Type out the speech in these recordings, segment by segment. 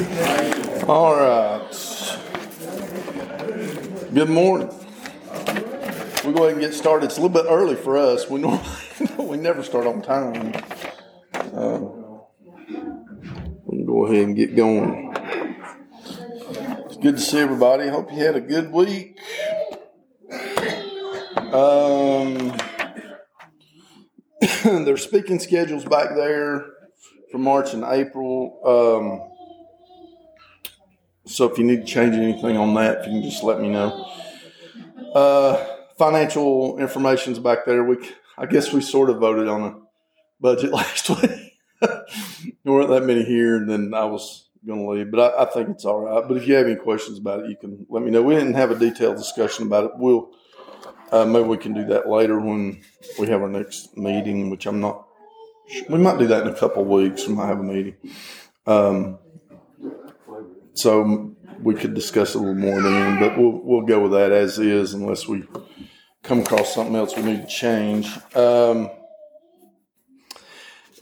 All right. Good morning. We'll go ahead and get started. It's a little bit early for us. We normally we never start on time. Uh, we'll go ahead and get going. It's good to see everybody. Hope you had a good week. Um, there's speaking schedules back there for March and April. Um, so if you need to change anything on that, if you can just let me know. Uh, financial information's back there. We, I guess we sort of voted on a budget last week. there weren't that many here, and then I was going to leave, but I, I, think it's all right. But if you have any questions about it, you can let me know. We didn't have a detailed discussion about it. We'll uh, maybe we can do that later when we have our next meeting, which I'm not. We might do that in a couple weeks. We might have a meeting. Um, so we could discuss a little more then, but we'll we'll go with that as is unless we come across something else we need to change. Um,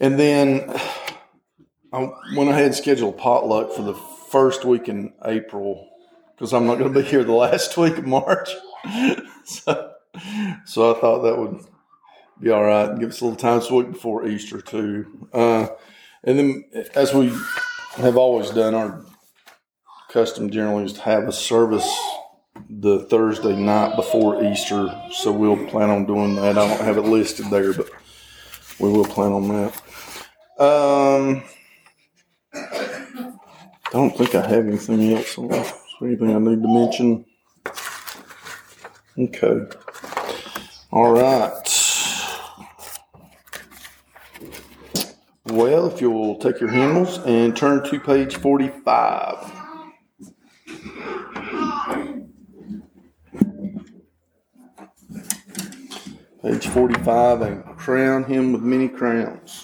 and then I went ahead and scheduled potluck for the first week in April because I'm not going to be here the last week of March. so, so I thought that would be all right. And give us a little time. It's a week before Easter too. Uh, and then, as we have always done, our custom generally is to have a service the Thursday night before Easter. So we'll plan on doing that. I don't have it listed there, but we will plan on that. Um, I don't think I have anything else. Anything I need to mention? Okay. All right. Well, if you'll take your hymnals and turn to page 45. Page 45, and crown him with many crowns.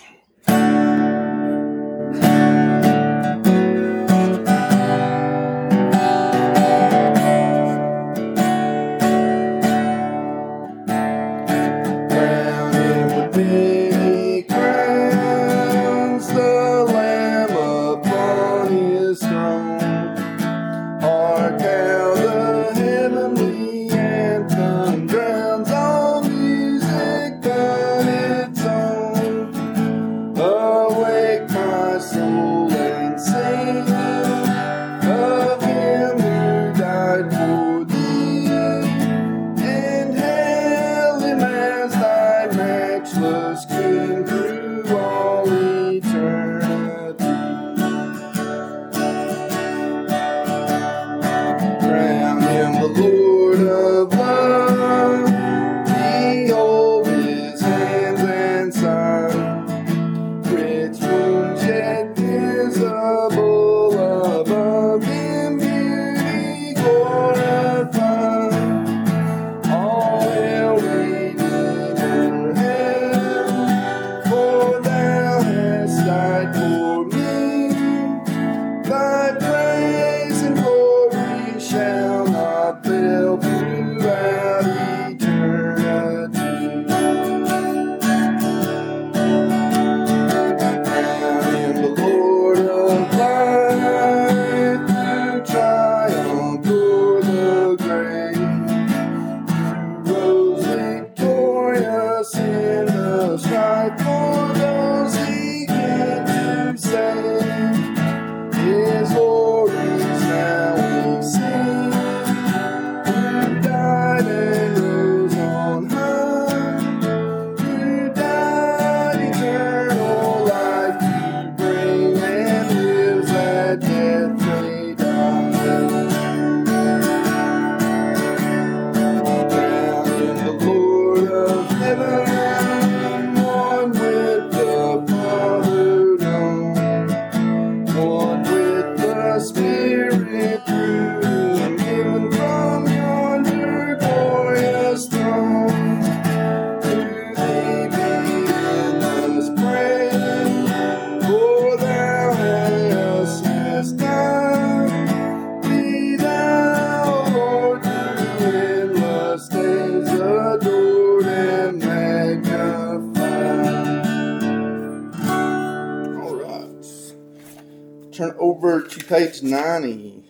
Over to page 90.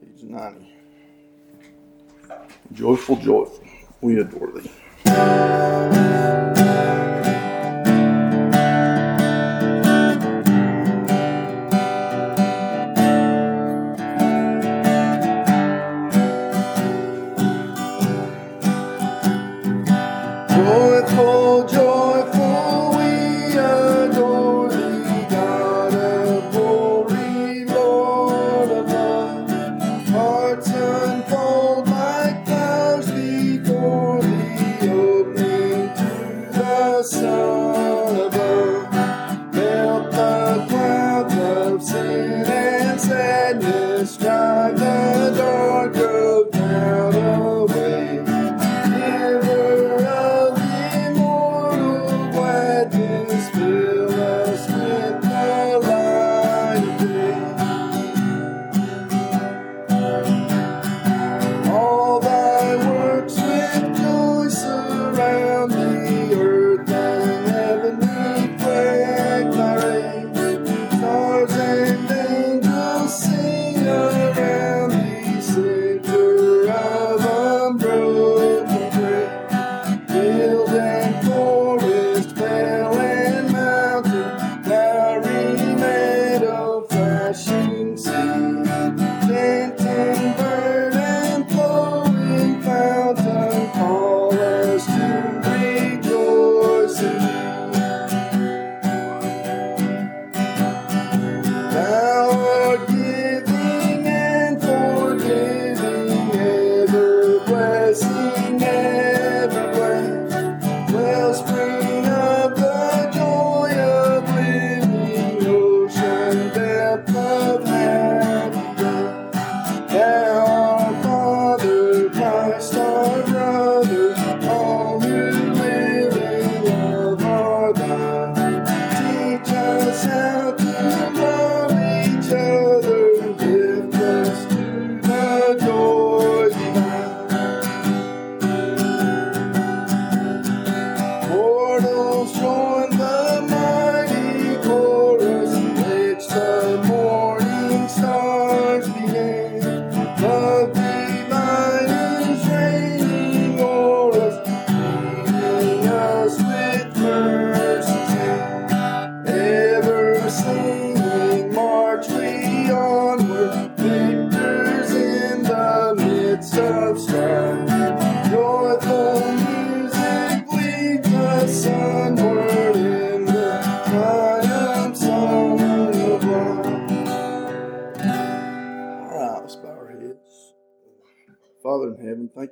Page 90. Joyful, joyful. We adore thee.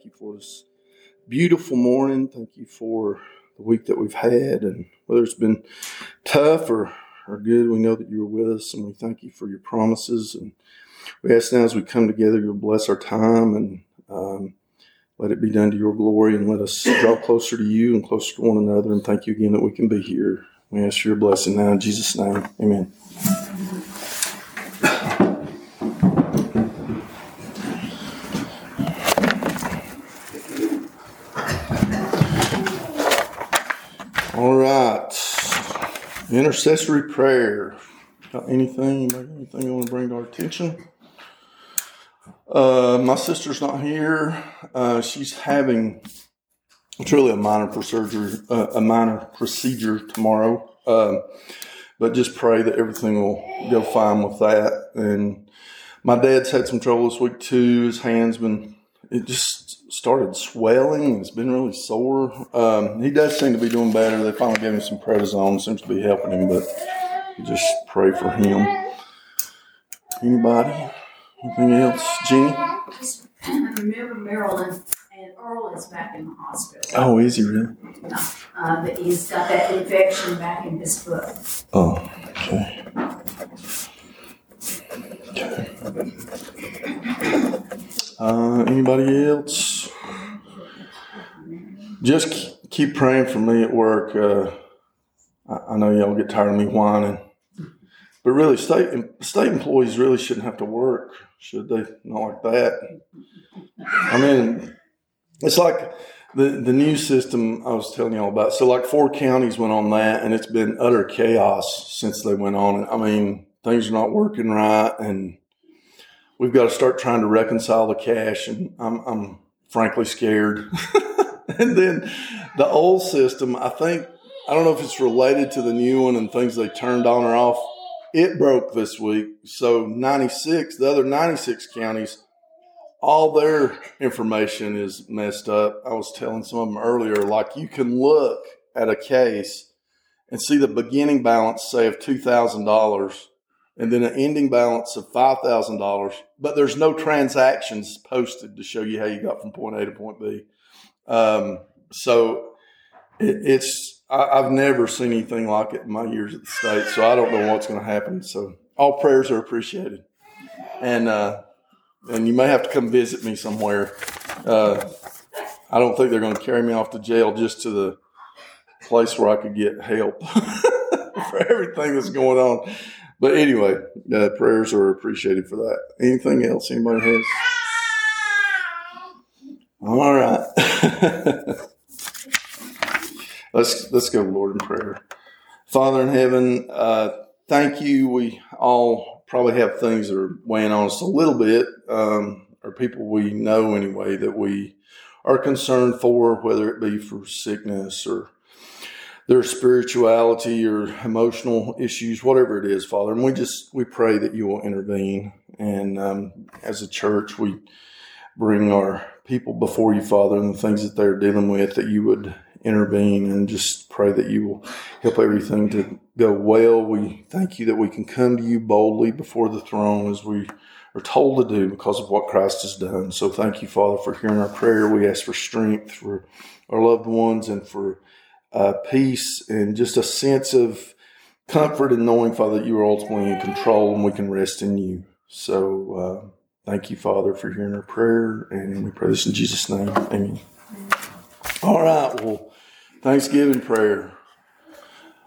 You for this beautiful morning. Thank you for the week that we've had, and whether it's been tough or, or good, we know that you're with us, and we thank you for your promises. And we ask now as we come together, you'll bless our time and um, let it be done to your glory, and let us draw closer to you and closer to one another. And thank you again that we can be here. We ask for your blessing now in Jesus' name. Amen. All right. Intercessory prayer. Got anything? Anything you want to bring to our attention? Uh, my sister's not here. Uh, she's having it's really a minor procedure, uh, a minor procedure tomorrow. Um, but just pray that everything will go fine with that. And my dad's had some trouble this week too. His hand's been it just started swelling. It's been really sore. Um, he does seem to be doing better. They finally gave him some prednisone. Seems to be helping him, but just pray for him. Anybody? Anything else? Jeannie? Remember Marilyn and Earl is back in the hospital. Oh, is he really? Uh, but he's got that infection back in his foot. Oh, okay. Okay. Uh, anybody else? Just keep praying for me at work. Uh, I, I know y'all get tired of me whining, but really, state state employees really shouldn't have to work, should they? Not like that. I mean, it's like the the new system I was telling y'all about. So, like four counties went on that, and it's been utter chaos since they went on it. I mean, things are not working right, and we've got to start trying to reconcile the cash. And I'm, I'm frankly scared. and then the old system, I think, I don't know if it's related to the new one and things they turned on or off. It broke this week. So 96, the other 96 counties, all their information is messed up. I was telling some of them earlier, like you can look at a case and see the beginning balance, say, of $2,000 and then an ending balance of $5,000, but there's no transactions posted to show you how you got from point A to point B. Um, so it, it's, I, have never seen anything like it in my years at the state. So I don't know what's going to happen. So all prayers are appreciated. And, uh, and you may have to come visit me somewhere. Uh, I don't think they're going to carry me off to jail just to the place where I could get help for everything that's going on. But anyway, uh, prayers are appreciated for that. Anything else anybody has? All right. let's let's go, Lord, in prayer. Father in heaven, uh, thank you. We all probably have things that are weighing on us a little bit, um, or people we know anyway that we are concerned for, whether it be for sickness or their spirituality or emotional issues, whatever it is, Father. And we just we pray that you will intervene. And um, as a church, we bring our people before you, Father, and the things that they're dealing with, that you would intervene and just pray that you will help everything to go well. We thank you that we can come to you boldly before the throne as we are told to do because of what Christ has done. So thank you, Father, for hearing our prayer. We ask for strength for our loved ones and for uh, peace and just a sense of comfort in knowing, Father, that you are ultimately in control and we can rest in you. So uh, thank you, Father, for hearing our prayer, and we pray this in Jesus' name. Amen. All right, well, Thanksgiving prayer.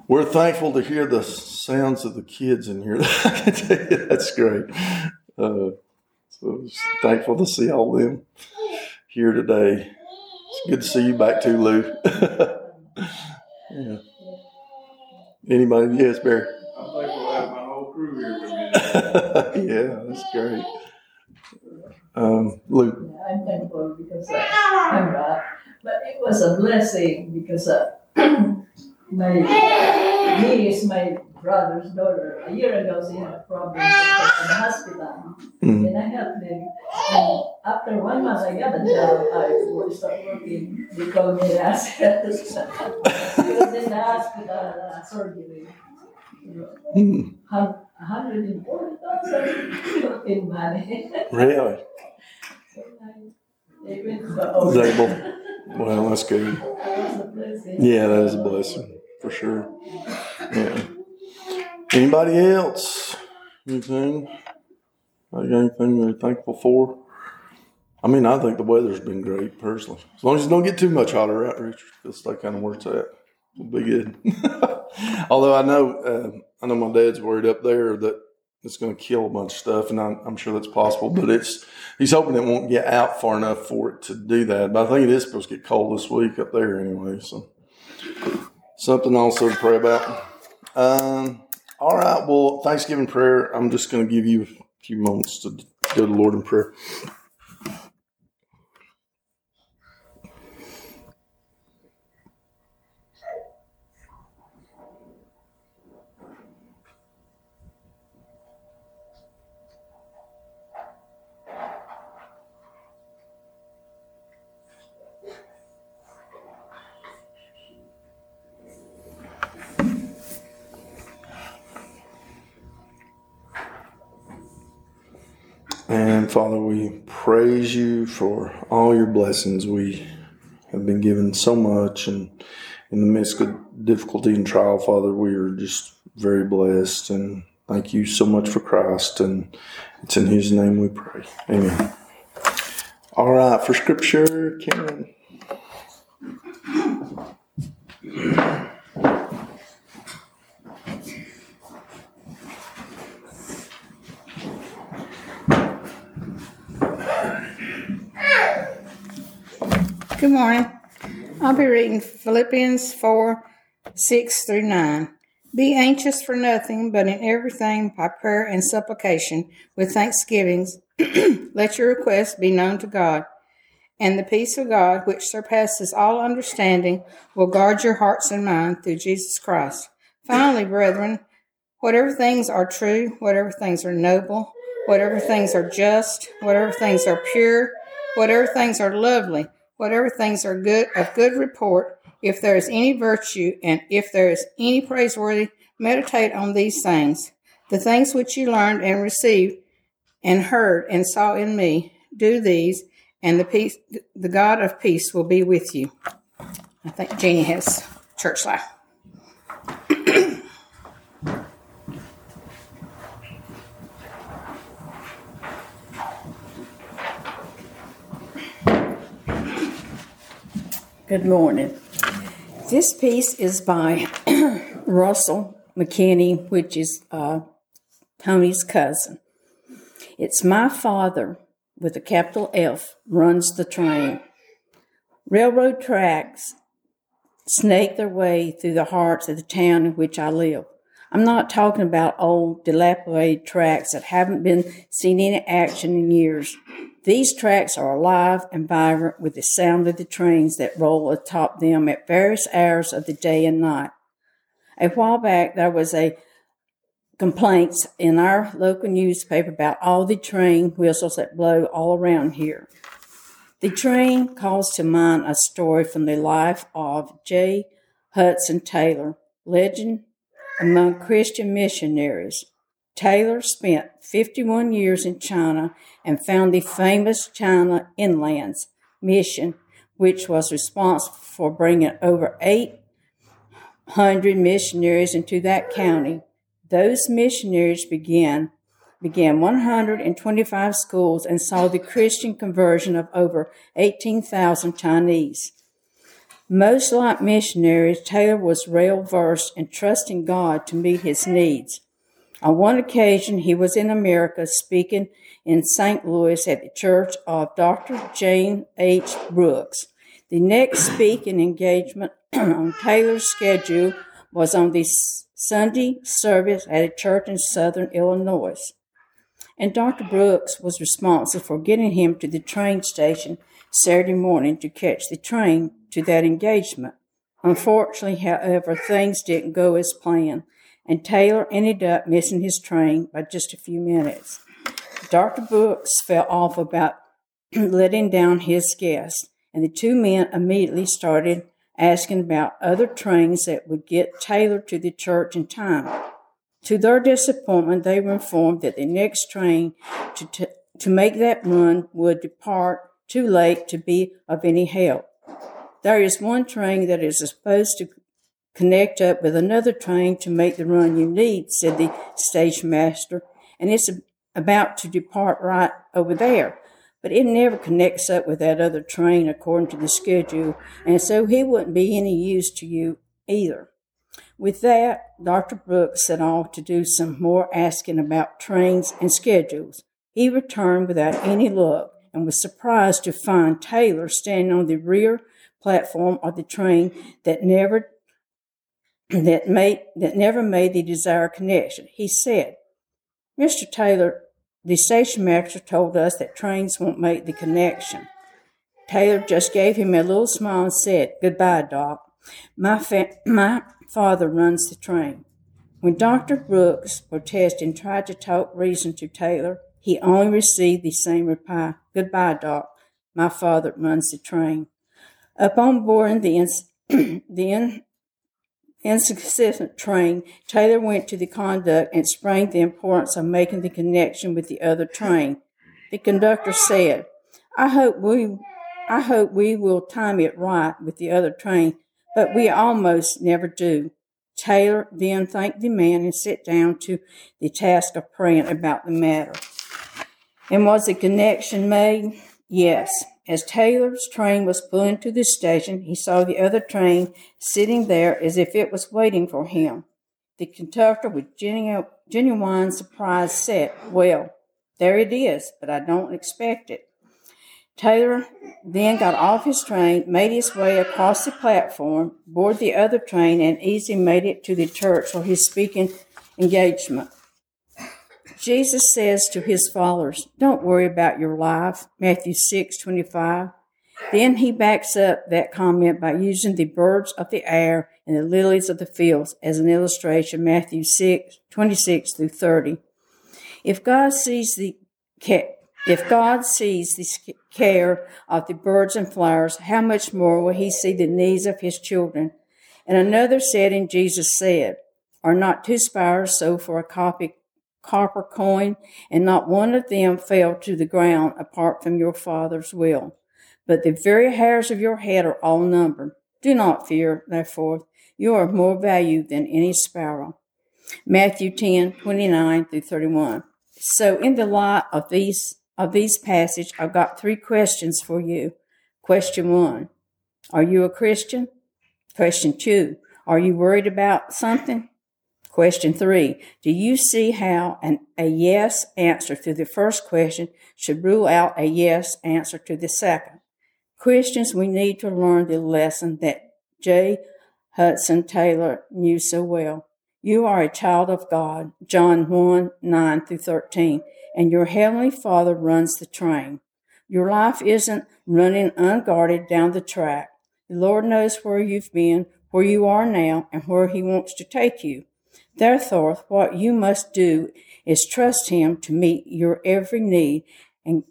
We're thankful to hear the sounds of the kids in here. That's great. Uh, so thankful to see all of them here today. It's good to see you back too, Lou. Yeah. Anybody? Yes, Barry. I'm thankful to have my whole crew here with me. yeah, that's great. Um, Luke. Yeah, I'm thankful because uh, I'm not. But it was a blessing because uh, my niece, my brother's daughter, a year ago she had a problem in the hospital. Mm. And I helped them. And after one month I got a job, I started working. They called me as She was in the hospital uh, surgery. Mm. 140,000 in money. Really? So I- they went to Was able. Well, that's good. That was a blessing. Yeah, that is a blessing for sure. Yeah. Anybody else? Anything? Anything they're thankful for? I mean, I think the weather's been great personally. As long as it don't get too much hotter out, Richard, it'll stay kind of where it's at. We'll be good. Although I know, uh, I know my dad's worried up there that it's going to kill a bunch of stuff, and I'm, I'm sure that's possible. But it's he's hoping it won't get out far enough for it to do that. But I think it is supposed to get cold this week up there anyway. So something also to pray about. Um, all right. Well, Thanksgiving prayer. I'm just going to give you a few moments to go to the Lord in prayer. Father, we praise you for all your blessings. We have been given so much, and in the midst of difficulty and trial, Father, we are just very blessed. And thank you so much for Christ. And it's in His name we pray. Amen. All right, for scripture, Karen. Good morning. I'll be reading Philippians 4 6 through 9. Be anxious for nothing, but in everything by prayer and supplication with thanksgivings, let your requests be known to God. And the peace of God, which surpasses all understanding, will guard your hearts and minds through Jesus Christ. Finally, brethren, whatever things are true, whatever things are noble, whatever things are just, whatever things are pure, whatever things are lovely, whatever things are good of good report, if there is any virtue and if there is any praiseworthy, meditate on these things. The things which you learned and received and heard and saw in me, do these, and the peace, the God of peace will be with you. I think Jeannie has church life. Good morning. This piece is by Russell McKinney, which is uh, Tony's cousin. It's my father, with a capital F, runs the train. Railroad tracks snake their way through the hearts of the town in which I live. I'm not talking about old, dilapidated tracks that haven't been seen in action in years. These tracks are alive and vibrant with the sound of the trains that roll atop them at various hours of the day and night. A while back, there was a complaints in our local newspaper about all the train whistles that blow all around here. The train calls to mind a story from the life of J. Hudson Taylor, legend among Christian missionaries. Taylor spent 51 years in China and found the famous China Inlands Mission, which was responsible for bringing over 800 missionaries into that county. Those missionaries began began 125 schools and saw the Christian conversion of over 18,000 Chinese. Most like missionaries, Taylor was well versed in trusting God to meet his needs. On one occasion, he was in America speaking in St. Louis at the church of Dr. Jane H. Brooks. The next speaking engagement on Taylor's schedule was on the Sunday service at a church in southern Illinois. And Dr. Brooks was responsible for getting him to the train station Saturday morning to catch the train to that engagement. Unfortunately, however, things didn't go as planned and Taylor ended up missing his train by just a few minutes. Dr. Brooks felt off about letting down his guests, and the two men immediately started asking about other trains that would get Taylor to the church in time. To their disappointment, they were informed that the next train to, t- to make that run would depart too late to be of any help. There is one train that is supposed to connect up with another train to make the run you need, said the station master, and it's about to depart right over there. But it never connects up with that other train according to the schedule, and so he wouldn't be any use to you either. With that, Dr. Brooks set off to do some more asking about trains and schedules. He returned without any luck and was surprised to find Taylor standing on the rear platform of the train that never that made that never made the desired connection. He said, Mr. Taylor, the station master told us that trains won't make the connection. Taylor just gave him a little smile and said, Goodbye, Doc. My, fa- my father runs the train. When Dr. Brooks protested and tried to talk reason to Taylor, he only received the same reply Goodbye, Doc. My father runs the train. Up on board the, ins- the insufficient train, Taylor went to the conduct and explained the importance of making the connection with the other train. The conductor said, I hope we I hope we will time it right with the other train, but we almost never do. Taylor then thanked the man and sat down to the task of praying about the matter. And was the connection made? Yes. As Taylor's train was pulling to the station, he saw the other train sitting there as if it was waiting for him. The conductor, with genuine, surprise, said, Well, there it is, but I don't expect it. Taylor then got off his train, made his way across the platform, boarded the other train, and easily made it to the church for his speaking engagement. Jesus says to his followers, Don't worry about your life, Matthew 6 25. Then he backs up that comment by using the birds of the air and the lilies of the fields as an illustration, Matthew 6 26 through 30. If God sees the if God sees the care of the birds and flowers, how much more will he see the needs of his children? In another setting, Jesus said, Are not two sparrows sold for a copy, copper coin, and not one of them fell to the ground apart from your Father's will? But the very hairs of your head are all numbered. Do not fear, therefore, you are of more value than any sparrow. Matthew 10, 29 through 31. So in the light of these of these passage, I've got three questions for you. Question one, are you a Christian? Question two, are you worried about something? Question three, do you see how an, a yes answer to the first question should rule out a yes answer to the second? Christians, we need to learn the lesson that J. Hudson Taylor knew so well. You are a child of God, John 1 9 through 13, and your heavenly Father runs the train. Your life isn't running unguarded down the track. The Lord knows where you've been, where you are now, and where He wants to take you. Therefore, what you must do is trust Him to meet your every need and,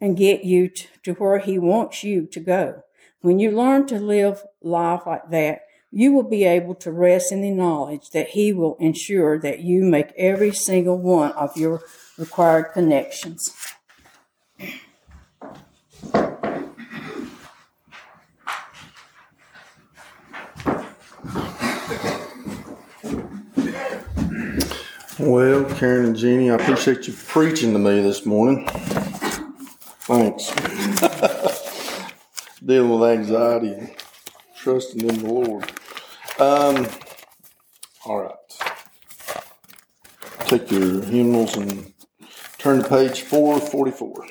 and get you to, to where He wants you to go. When you learn to live life like that, you will be able to rest in the knowledge that He will ensure that you make every single one of your required connections. Well, Karen and Jeannie, I appreciate you preaching to me this morning. Thanks. Dealing with anxiety and trusting in the Lord. Um, all right. Take your hymnals and turn to page 444.